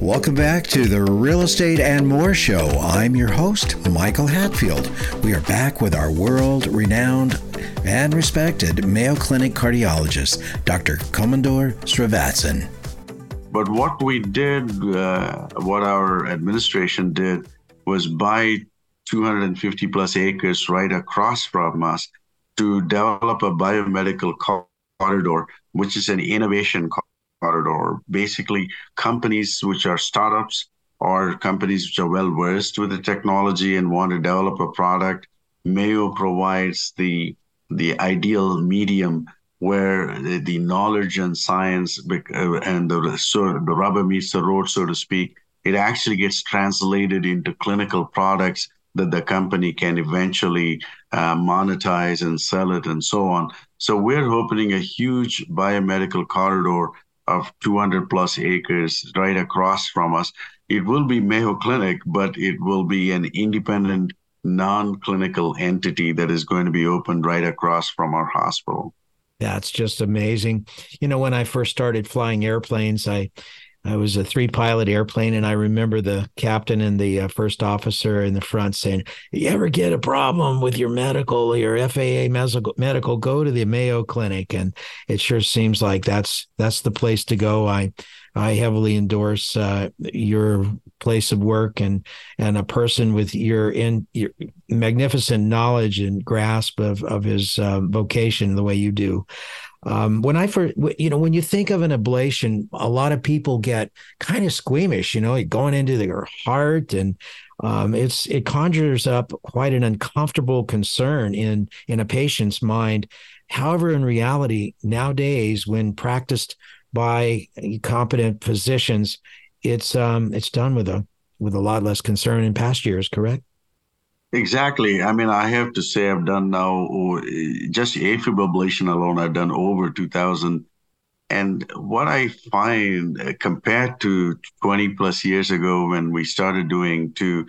Welcome back to the Real Estate and More Show. I'm your host, Michael Hatfield. We are back with our world renowned and respected Mayo Clinic cardiologist, Dr. Komandoor Srivathsan. But what we did, uh, what our administration did, was buy 250 plus acres right across from us to develop a biomedical corridor, which is an innovation corridor. Basically, companies which are startups or companies which are well versed with the technology and want to develop a product, Mayo provides the the ideal medium where the, the knowledge and science uh, and the so the rubber meets the road, so to speak. It actually gets translated into clinical products that the company can eventually uh, monetize and sell it and so on. So we're opening a huge biomedical corridor of 200 plus acres right across from us. It will be Mayo Clinic, but it will be an independent, non clinical entity that is going to be opened right across from our hospital. That's just amazing. You know, when I first started flying airplanes, I I was a three pilot airplane, and I remember the captain and the uh, first officer in the front saying, "You ever get a problem with your medical, your FAA medical, go to the Mayo Clinic." And it sure seems like that's that's the place to go. I I heavily endorse uh, your place of work and and a person with your in your magnificent knowledge and grasp of of his uh, vocation the way you do. Um, when I first, you know, when you think of an ablation, a lot of people get kind of squeamish, you know, going into their heart and um, it's it conjures up quite an uncomfortable concern in in a patient's mind. However, in reality, nowadays, when practiced by competent physicians, it's um, it's done with a with a lot less concern in past years. Correct? Exactly. I mean, I have to say, I've done now just AFib ablation alone. I've done over 2,000. And what I find uh, compared to 20 plus years ago when we started doing to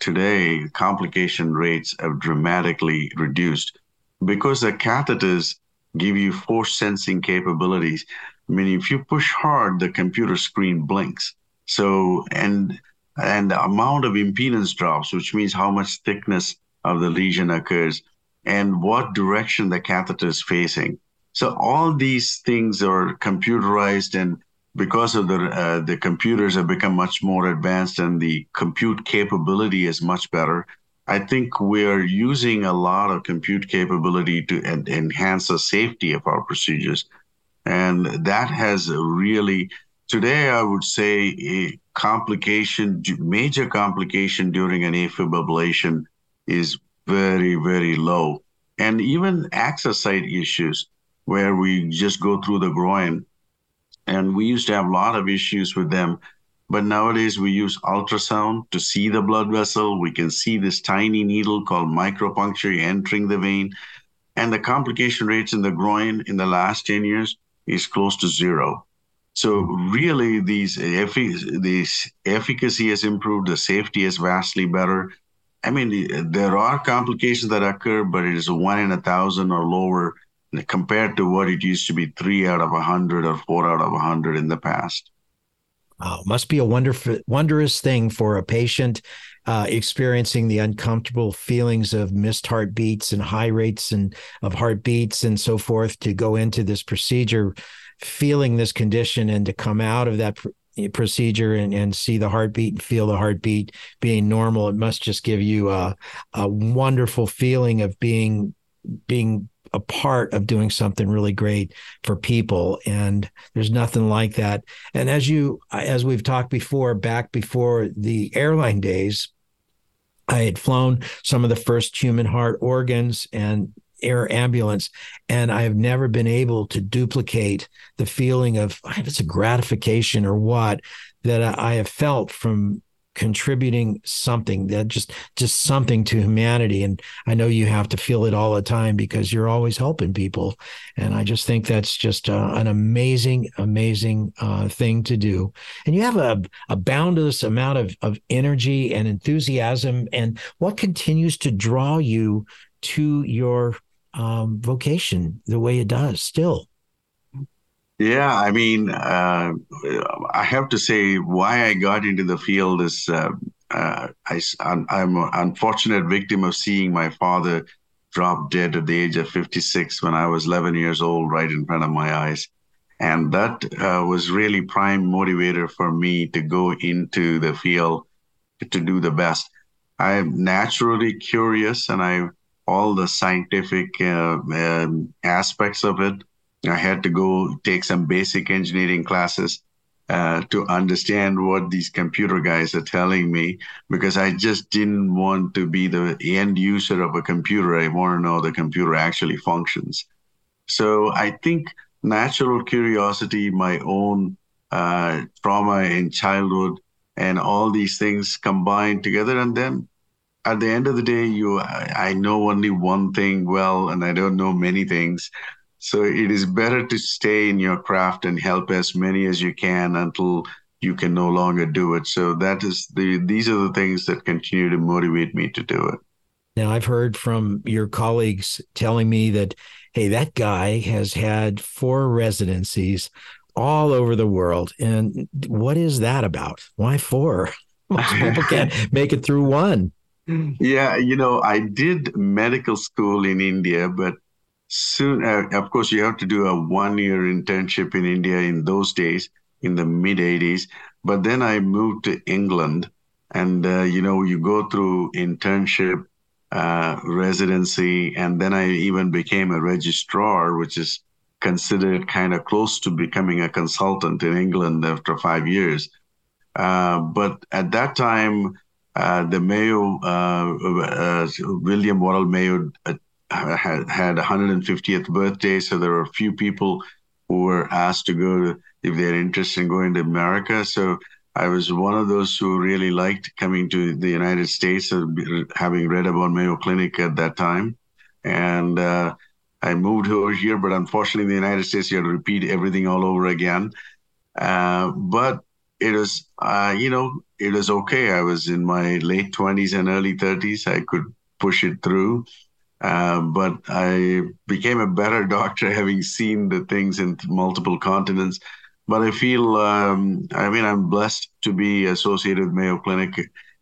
today, complication rates have dramatically reduced because the catheters give you force sensing capabilities. I mean, if you push hard, the computer screen blinks. So, and and the amount of impedance drops, which means how much thickness of the lesion occurs and what direction the catheter is facing. So all these things are computerized, and because of the uh, the computers have become much more advanced and the compute capability is much better. I think we're using a lot of compute capability to en- enhance the safety of our procedures, and that has really today I would say a complication, major complication during an AFib ablation is very, very low. And even access site issues where we just go through the groin. And we used to have a lot of issues with them. But nowadays we use ultrasound to see the blood vessel. We can see this tiny needle called micropuncture entering the vein. And the complication rates in the groin in the last 10 years is close to zero. So really, these these efficacy has improved. The safety is vastly better. I mean, there are complications that occur, but it is one in a thousand or lower compared to what it used to be three out of a hundred or four out of a hundred in the past. Oh, must be a wonderful, wondrous thing for a patient uh, experiencing the uncomfortable feelings of missed heartbeats and high rates and of heartbeats and so forth to go into this procedure feeling this condition and to come out of that pr- eh, procedure and, and see the heartbeat and feel the heartbeat being normal it must just give you a, a wonderful feeling of being being a part of doing something really great for people. And there's nothing like that. And as you as we've talked before back before the airline days I had flown some of the first human heart organs and air ambulance. And I have never been able to duplicate the feeling of it's a gratification or what that I have felt from contributing something that just just something to humanity and i know you have to feel it all the time because you're always helping people and i just think that's just uh, an amazing amazing uh, thing to do and you have a, a boundless amount of, of energy and enthusiasm and what continues to draw you to your um, vocation the way it does still. Yeah, I mean, uh, I have to say why I got into the field is uh, uh, I, I'm an unfortunate victim of seeing my father drop dead at the age of 56 when I was 11 years old, right in front of my eyes. And that uh, was really prime motivator for me to go into the field to do the best. I'm naturally curious and I all the scientific uh, um, aspects of it I had to go take some basic engineering classes uh, to understand what these computer guys are telling me because I just didn't want to be the end user of a computer. I want to know the computer actually functions. So I think natural curiosity, my own uh, trauma in childhood, and all these things combined together, and then at the end of the day, you I know only one thing well, and I don't know many things. So it is better to stay in your craft and help as many as you can until you can no longer do it. So that is the these are the things that continue to motivate me to do it. Now I've heard from your colleagues telling me that hey, that guy has had four residencies all over the world. And what is that about? Why four? Most people can't make it through one. Yeah, you know, I did medical school in India, but soon, uh, of course, you have to do a one year internship in India in those days, in the mid 80s. But then I moved to England, and, uh, you know, you go through internship, uh, residency, and then I even became a registrar, which is considered kind of close to becoming a consultant in England after five years. Uh, but at that time, uh, the Mayo, uh, uh William Worrall Mayo had had 150th birthday, so there were a few people who were asked to go to, if they're interested in going to America. So I was one of those who really liked coming to the United States, uh, having read about Mayo Clinic at that time, and uh, I moved over here. But unfortunately, in the United States, you had to repeat everything all over again. Uh, but it was, uh, you know, it was okay. I was in my late 20s and early 30s. I could push it through. Uh, but I became a better doctor having seen the things in multiple continents. But I feel, um, I mean, I'm blessed to be associated with Mayo Clinic,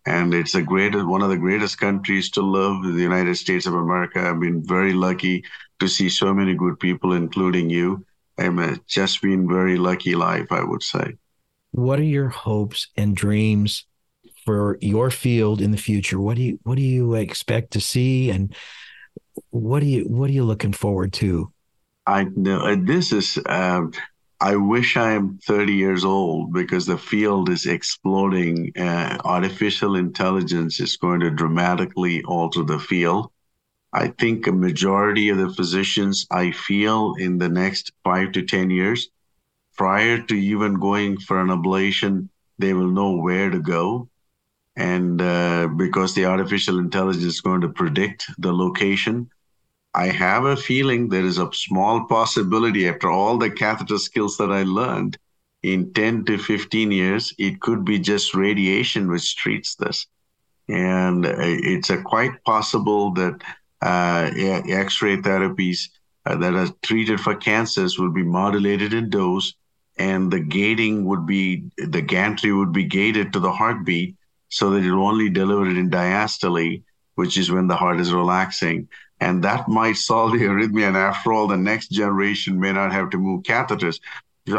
and it's a great, one of the greatest countries to live, the United States of America. I've been very lucky to see so many good people, including you. I'm a, just been very lucky life, I would say. What are your hopes and dreams for your field in the future? What do you what do you expect to see and what are you what are you looking forward to? I know uh, this is. Um, I wish I am 30 years old because the field is exploding. Uh, artificial intelligence is going to dramatically alter the field. I think a majority of the physicians I feel in the next five to 10 years, prior to even going for an ablation, they will know where to go. And uh, because the artificial intelligence is going to predict the location i have a feeling there is a small possibility after all the catheter skills that i learned in 10 to 15 years it could be just radiation which treats this. And uh, it's quite possible that uh, x-ray therapies uh, that are treated for cancers will be modulated in dose and the gating would be the gantry would be gated to the heartbeat so that it only deliver it in diastole, which is when the heart is relaxing. And that might solve the arrhythmia. And after all, the next generation may not have to move catheters.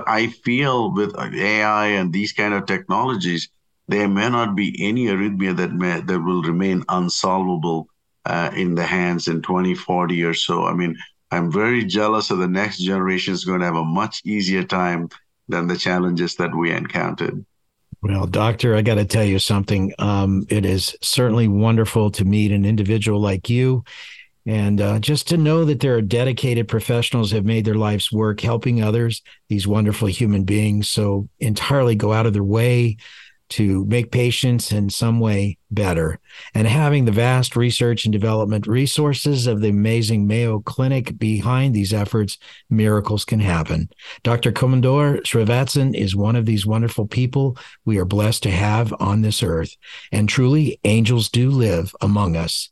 I feel with AI and these kind of technologies, there may not be any arrhythmia that may, that will remain unsolvable uh, in the hands in 2040 or so. I mean, I'm very jealous of the next generation is going to have a much easier time than the challenges that we encountered. Well, doctor, I got to tell you something. Um, it is certainly wonderful to meet an individual like you. And uh, just to know that there are dedicated professionals have made their life's work helping others, these wonderful human beings, so entirely go out of their way to make patients in some way better. And having the vast research and development resources of the amazing Mayo Clinic behind these efforts, miracles can happen. Dr. Komandoor Srivathsan is one of these wonderful people we are blessed to have on this earth. And truly, angels do live among us.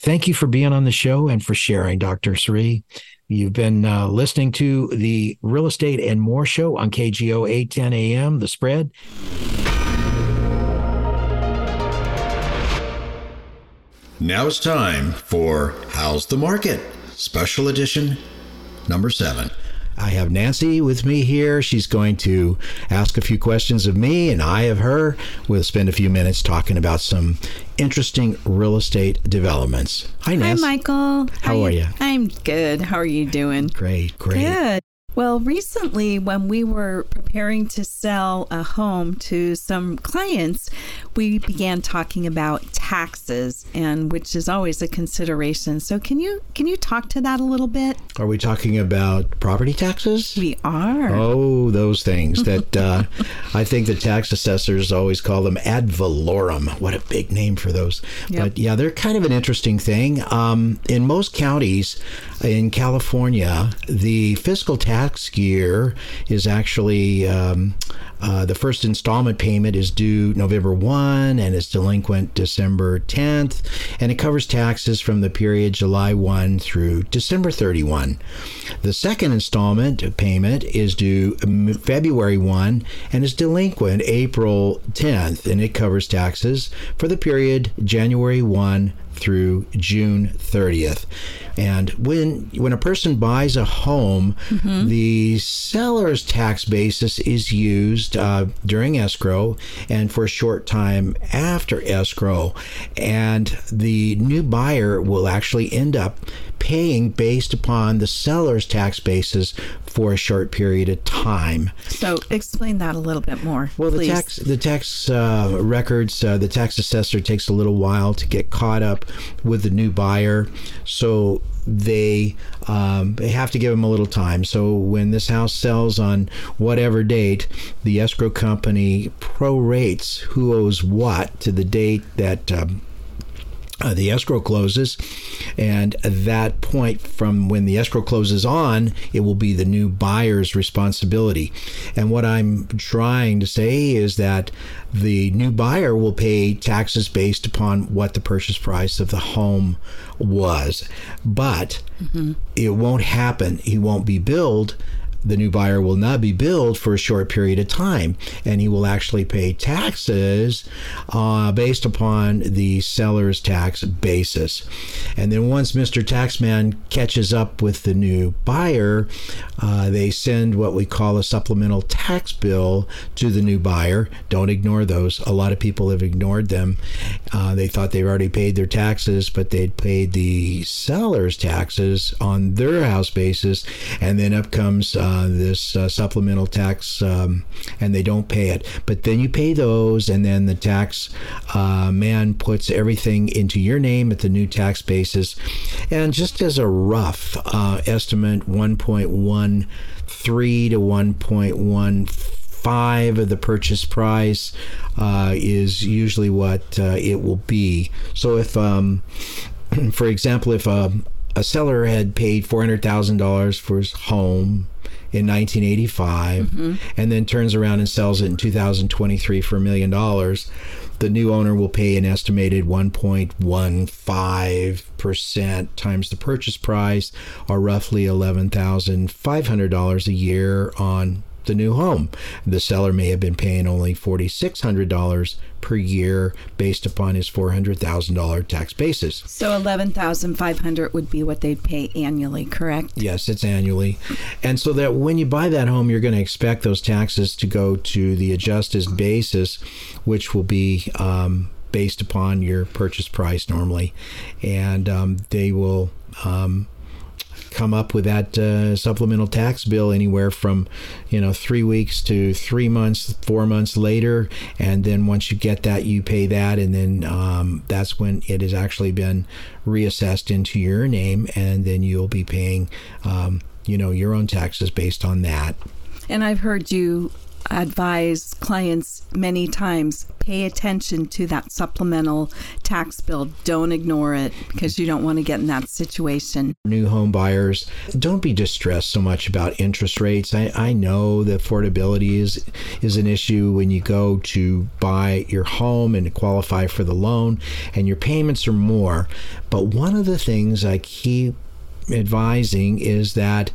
Thank you for being on the show and for sharing, Dr. Sri. You've been uh, listening to the Real Estate and More Show on KGO 810 AM, The Spread. Now it's time for How's the Market? Special Edition number seven. I have Nancy with me here. She's going to ask a few questions of me and I of her. We'll spend a few minutes talking about some interesting real estate developments. Hi, Nancy. Hi, Michael. How, How are you? I'm good. How are you doing? Great, great. Good. Well, recently, when we were preparing to sell a home to some clients, we began talking about taxes, and which is always a consideration. So, can you can you talk to that a little bit? Are we talking about property taxes? We are. Oh, those things that uh, I think the tax assessors always call them ad valorem. What a big name for those! Yep. But yeah, they're kind of an interesting thing. Um, in most counties in California, the fiscal tax tax year is actually um, uh, the first installment payment is due November 1 and is delinquent December 10th, and it covers taxes from the period July 1 through December 31. The second installment payment is due February 1 and is delinquent April 10th, and it covers taxes for the period January 1 through June 30th. And when when a person buys a home, mm-hmm. the seller's tax basis is used uh, during escrow and for a short time after escrow, and the new buyer will actually end up paying based upon the seller's tax basis for a short period of time. So explain that a little bit more. Well, please. the tax the tax uh, records, uh, the tax assessor takes a little while to get caught up with the new buyer, so they um, they have to give them a little time. So when this house sells on whatever date, the escrow company prorates who owes what to the date that. Um, uh, the escrow closes, and that point from when the escrow closes on, it will be the new buyer's responsibility. And what I'm trying to say is that the new buyer will pay taxes based upon what the purchase price of the home was, but mm-hmm. it won't happen. He won't be billed the new buyer will not be billed for a short period of time, and he will actually pay taxes uh, based upon the seller's tax basis. And then once Mr. Taxman catches up with the new buyer, uh, they send what we call a supplemental tax bill to the new buyer. Don't ignore those. A lot of people have ignored them. Uh, they thought they already paid their taxes, but they'd paid the seller's taxes on their house basis, and then up comes uh, uh, this uh, supplemental tax um, and they don't pay it. But then you pay those, and then the tax uh, man puts everything into your name at the new tax basis. And just as a rough uh, estimate, 1.13 to 1.15 of the purchase price uh, is usually what uh, it will be. So if, um, for example, if a, a seller had paid $400,000 for his home in 1985 mm-hmm. and then turns around and sells it in 2023 for a million dollars, the new owner will pay an estimated 1.15% times the purchase price, or roughly $11,500 a year on the new home. The seller may have been paying only $4,600 per year based upon his $400,000 tax basis. So 11500 would be what they'd pay annually, correct? Yes, it's annually. And so that when you buy that home, you're going to expect those taxes to go to the adjusted basis, which will be um, based upon your purchase price normally. And um, they will. Um, come up with that uh, supplemental tax bill anywhere from you know three weeks to three months four months later. And then once you get that you pay that. And then um, that's when it has actually been reassessed into your name. And then you'll be paying um, you know your own taxes based on that. And I've heard you advise clients many times pay attention to that supplemental tax bill. Don't ignore it because you don't want to get in that situation. New home buyers, don't be distressed so much about interest rates. I, I know that affordability is is an issue when you go to buy your home and qualify for the loan and your payments are more. But one of the things I keep advising is that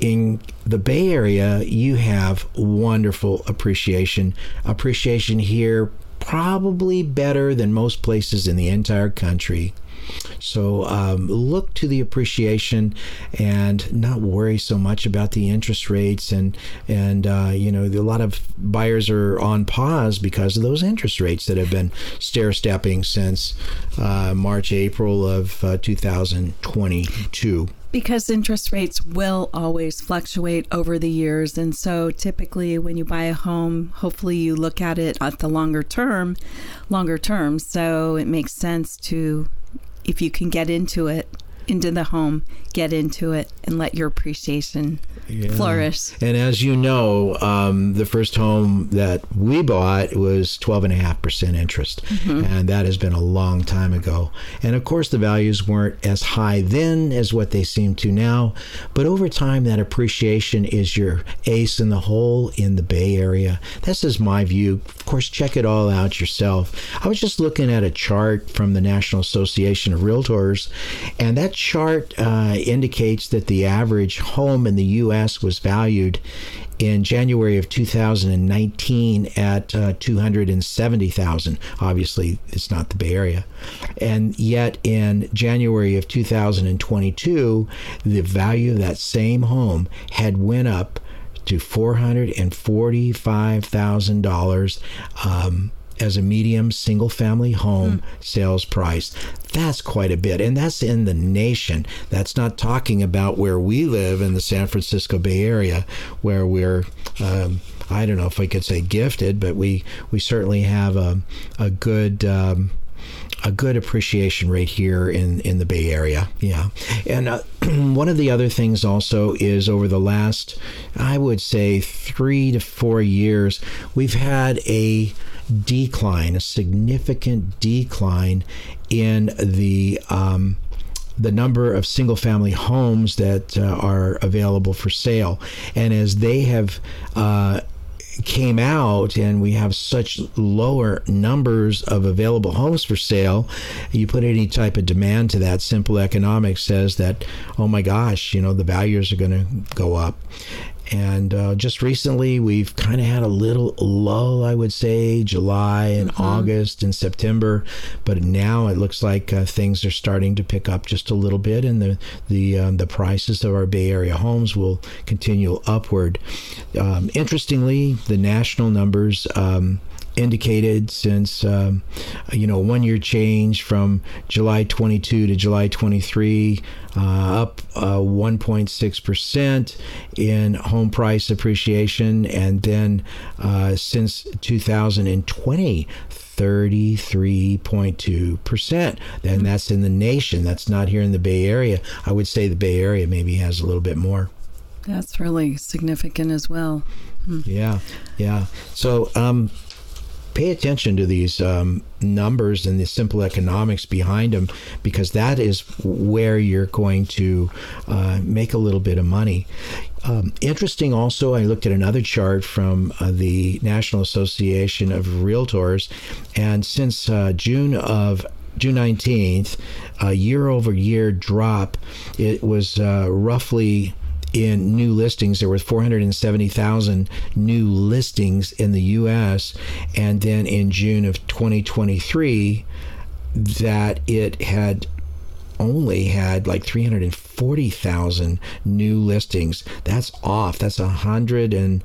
in the Bay Area, you have wonderful appreciation. Appreciation here, probably better than most places in the entire country. So um, look to the appreciation and not worry so much about the interest rates and and uh, you know a lot of buyers are on pause because of those interest rates that have been stair stepping since uh, March April of uh, 2022 because interest rates will always fluctuate over the years. And so typically when you buy a home hopefully you look at it at the longer term longer term. So it makes sense to if you can get into it into the home, get into it, and let your appreciation yeah. flourish. And as you know, um, the first home that we bought was 12.5% interest. Mm-hmm. And that has been a long time ago. And of course, the values weren't as high then as what they seem to now. But over time, that appreciation is your ace in the hole in the Bay Area. This is my view. Of course, check it all out yourself. I was just looking at a chart from the National Association of Realtors, and that chart uh, indicates that the average home in the U.S. was valued in January of 2019 at uh, 270,000. Obviously, it's not the Bay Area. And yet in January of 2022, the value of that same home had went up to $445,000. Um, as a medium single family home mm. sales price. That's quite a bit. And that's in the nation. That's not talking about where we live in the San Francisco Bay Area, where we're. Um, I don't know if I could say gifted, but we, we certainly have a, a good um, a good appreciation rate here in, in the Bay Area. Yeah. And uh, one of the other things also is over the last, I would say, three to four years, we've had a decline, a significant decline in the um, the number of single family homes that uh, are available for sale. And as they have uh, came out and we have such lower numbers of available homes for sale, you put any type of demand to that, simple economics says that, oh my gosh, you know, the values are going to go up. And uh, just recently, we've kind of had a little lull, I would say, July and mm-hmm. August and September. But now it looks like uh, things are starting to pick up just a little bit, and the the um, the prices of our Bay Area homes will continue upward. Um, interestingly, the national numbers. Um, indicated since um, you know one year change from July 22 to July 23 uh, up uh, 1.6 percent in home price appreciation and then uh, since 2020 33.2%. And that's in the nation. That's not here in the Bay Area. I would say the Bay Area maybe has a little bit more. That's really significant as well. Hmm. Yeah, yeah. So, um, pay attention to these um, numbers and the simple economics behind them because that is where you're going to uh, make a little bit of money. Um, interesting also, I looked at another chart from uh, the National Association of Realtors, and since uh, June of June 19th, a year over year drop, it was uh, roughly in new listings. There were 470,000 new listings in the U.S. And then in June of 2023, that it had only had like 340,000 new listings. That's off. That's a hundred and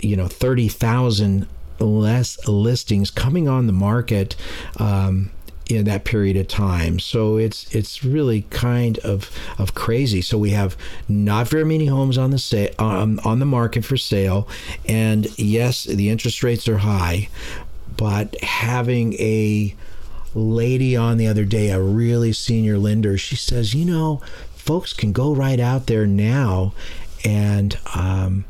you know 30,000 less listings coming on the market. Um, in that period of time. So it's it's really kind of of crazy. So we have not very many homes on the sa- um, on the market for sale, and yes, the interest rates are high, but having a lady on the other day, a really senior lender, she says, you know, folks can go right out there now and um,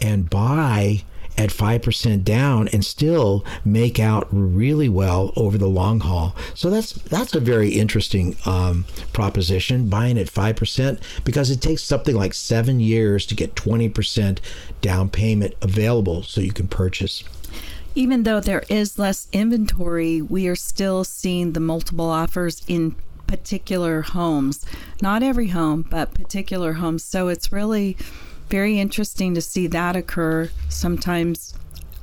and buy at 5% down and still make out really well over the long haul. So that's that's a very interesting um, proposition, buying at 5%, because it takes something like seven years to get 20% down payment available so you can purchase. Even though there is less inventory, we are still seeing the multiple offers in particular homes. Not every home, but particular homes. So it's really very interesting to see that occur. Sometimes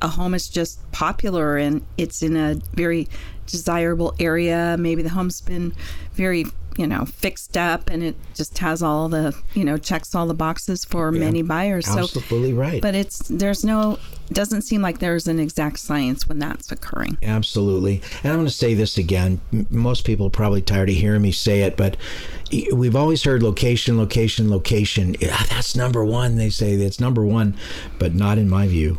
a home is just popular and it's in a very desirable area. Maybe the home's been very you know fixed up and it just has all the you know checks all the boxes for yeah, many buyers. So absolutely so, right. but it's there's no doesn't seem like there's an exact science when that's occurring. Absolutely. And i'm going to say this again. Most people are probably tired of hearing me say it but we've always heard location location location. That's number one they say. That's number one but not in my view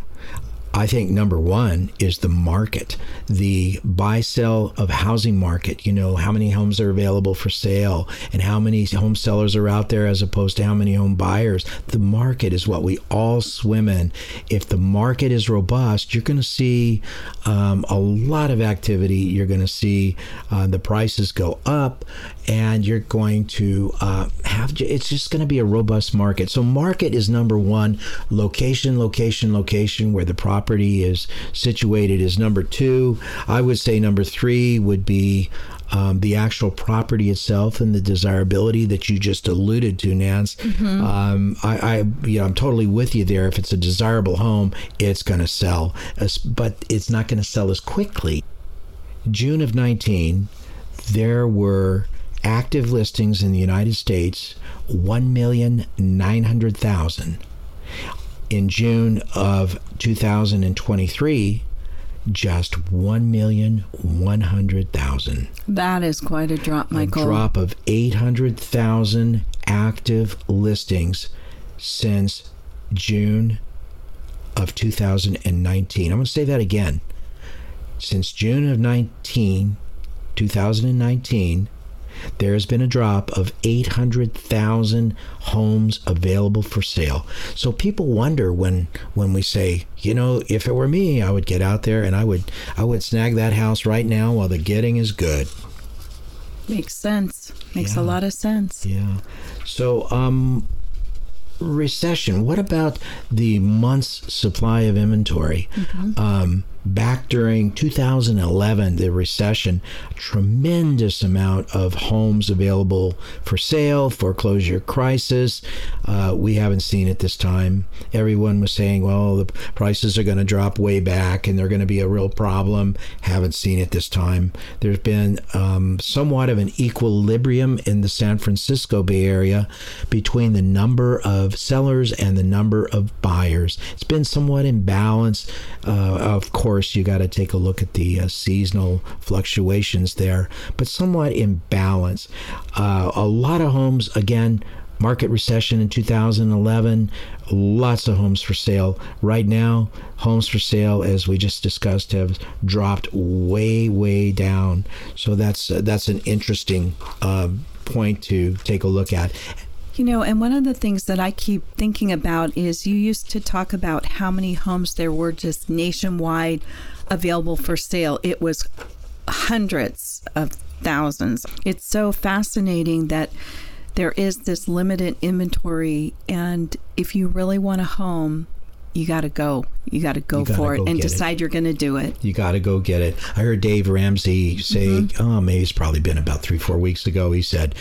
I think number one is the market, the buy sell of housing market. You know, how many homes are available for sale and how many home sellers are out there as opposed to how many home buyers. The market is what we all swim in. If the market is robust, you're going to see um, a lot of activity. You're going to see uh, the prices go up and you're going to uh, have it's just going to be a robust market. So market is number one. Location, location, location, where the property is situated is number two. I would say number three would be um, the actual property itself and the desirability that you just alluded to, Nance. Mm-hmm. Um, I, I, you know, I'm totally with you there. If it's a desirable home, it's going to sell, but it's not going to sell as quickly. June of 19, there were active listings in the United States 1,900,000. In June of 2023, just 1,100,000. That is quite a drop, Michael. A drop of 800,000 active listings since June of 2019. I'm going to say that again. Since June of 19, 2019, there has been a drop of 800,000 homes available for sale. So people wonder when when we say, you know, if it were me, I would get out there and I would I would snag that house right now while the getting is good. Makes sense. Makes yeah. a lot of sense. Yeah. So um recession. What about the month's supply of inventory? Mm-hmm. Um, back during 2011, the recession, tremendous amount of homes available for sale, foreclosure crisis. Uh, we haven't seen it this time. Everyone was saying, well, the prices are going to drop way back and they're going to be a real problem. Haven't seen it this time. There's been um, somewhat of an equilibrium in the San Francisco Bay Area between the number of sellers and the number of buyers. It's been somewhat imbalanced. Uh, of course, course, you got to take a look at the uh, seasonal fluctuations there, but somewhat in balance. Uh, a lot of homes, again, market recession in 2011 lots of homes for sale. Right now homes for sale as we just discussed have dropped way way down. So that's uh, that's an interesting uh, point to take a look at you know, and one of the things that I keep thinking about is you used to talk about how many homes there were just nationwide available for sale. It was hundreds of thousands. It's so fascinating that there is this limited inventory. And if you really want a home, you got to go. You got to go for it and decide it. you're going to do it. You got to go get it. I heard Dave Ramsey say, mm-hmm. oh, maybe it's probably been about three, four weeks ago. He said,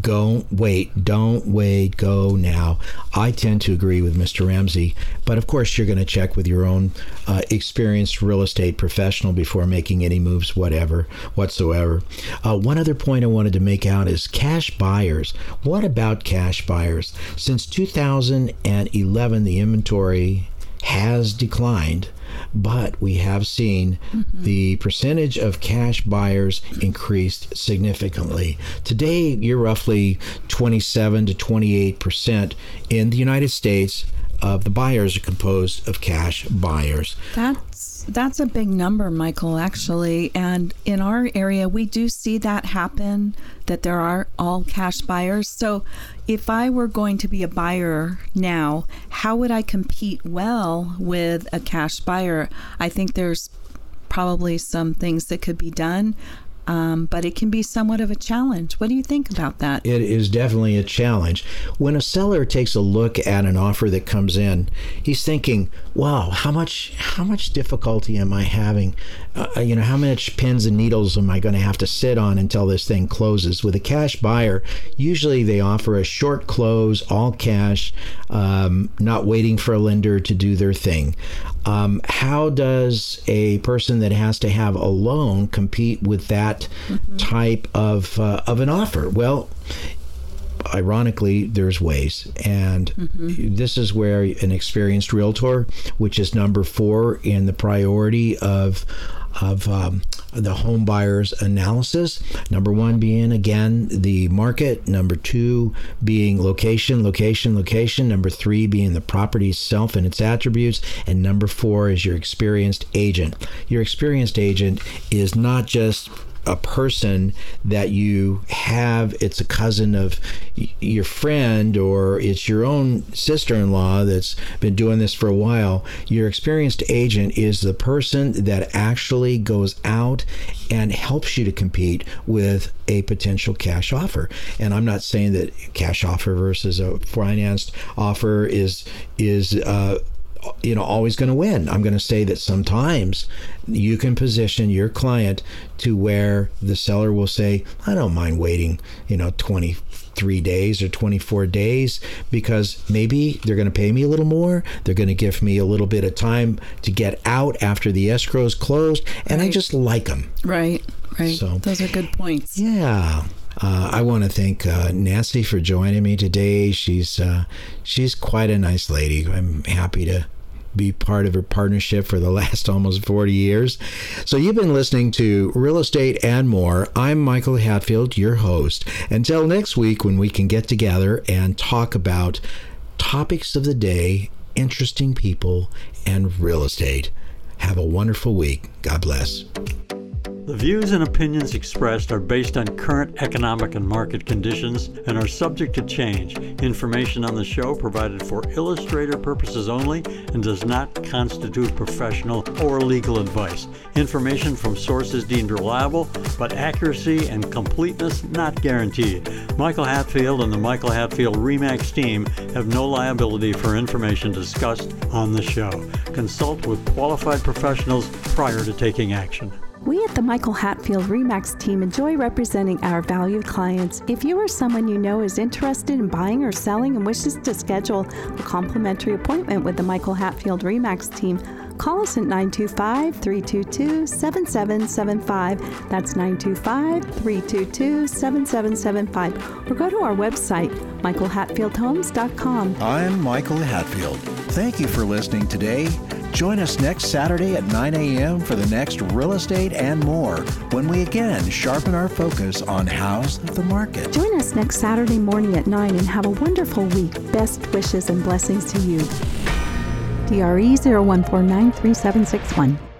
"Go wait, don't wait, go now." I tend to agree with Mr. Ramsey, but of course, you're going to check with your own uh, experienced real estate professional before making any moves, whatever, whatsoever. Uh, one other point I wanted to make out is cash buyers. What about cash buyers? Since 2011, the inventory has declined, but we have seen mm-hmm. the percentage of cash buyers increased significantly. Today, you're roughly 27 to 28 percent in the United States of the buyers are composed of cash buyers. That's a big number, Michael, actually. And in our area, we do see that happen that there are all cash buyers. So if I were going to be a buyer now, how would I compete well with a cash buyer? I think there's probably some things that could be done. Um, but it can be somewhat of a challenge. What do you think about that? It is definitely a challenge. When a seller takes a look at an offer that comes in, he's thinking, "Wow, how much how much difficulty am I having? Uh, you know, how much pins and needles am I going to have to sit on until this thing closes?" With a cash buyer, usually they offer a short close, all cash, um, not waiting for a lender to do their thing. Um, how does a person that has to have a loan compete with that mm-hmm. type of uh, of an offer? Well, ironically, there's ways. And mm-hmm. this is where an experienced realtor, which is number four in the priority of of um, the home buyers analysis. Number one being again the market. Number two being location, location, location. Number three being the property itself and its attributes. And number four is your experienced agent. Your experienced agent is not just a person that you have it's a cousin of your friend or it's your own sister-in-law that's been doing this for a while your experienced agent is the person that actually goes out and helps you to compete with a potential cash offer. And i'm not saying that cash offer versus a financed offer is is uh, you know always going to win. I'm going to say that sometimes you can position your client to where the seller will say i don't mind waiting you know 23 days or 24 days because maybe they're going to pay me a little more. They're going to give me a little bit of time to get out after the escrow is closed and right. i just like them right right. So those are good points. Yeah uh, I want to thank uh, Nancy for joining me today. She's uh, she's quite a nice lady. I'm happy to be part of her partnership for the last almost 40 years. So you've been listening to Real Estate and More. I'm Michael Hatfield, your host. Until next week when we can get together and talk about topics of the day, interesting people, and real estate. Have a wonderful week. God bless. The views and opinions expressed are based on current economic and market conditions and are subject to change. Information on the show provided for illustrator purposes only and does not constitute professional or legal advice. Information from sources deemed reliable, but accuracy and completeness not guaranteed. Michael Hatfield and the Michael Hatfield REMAX team have no liability for information discussed on the show. Consult with qualified professionals prior to taking action. We at the Michael Hatfield REMAX team enjoy representing our valued clients. If you or someone you know is interested in buying or selling and wishes to schedule a complimentary appointment with the Michael Hatfield REMAX team, call us at 925 322 7775. That's 925 322 7775. Or go to our website, michaelhatfieldhomes.com. I'm Michael Hatfield. Thank you for listening today. Join us next Saturday at 9 a.m. for the next real estate and more when we again sharpen our focus on how's the market. Join us next Saturday morning at 9 and have a wonderful week. Best wishes and blessings to you. DRE 01493761.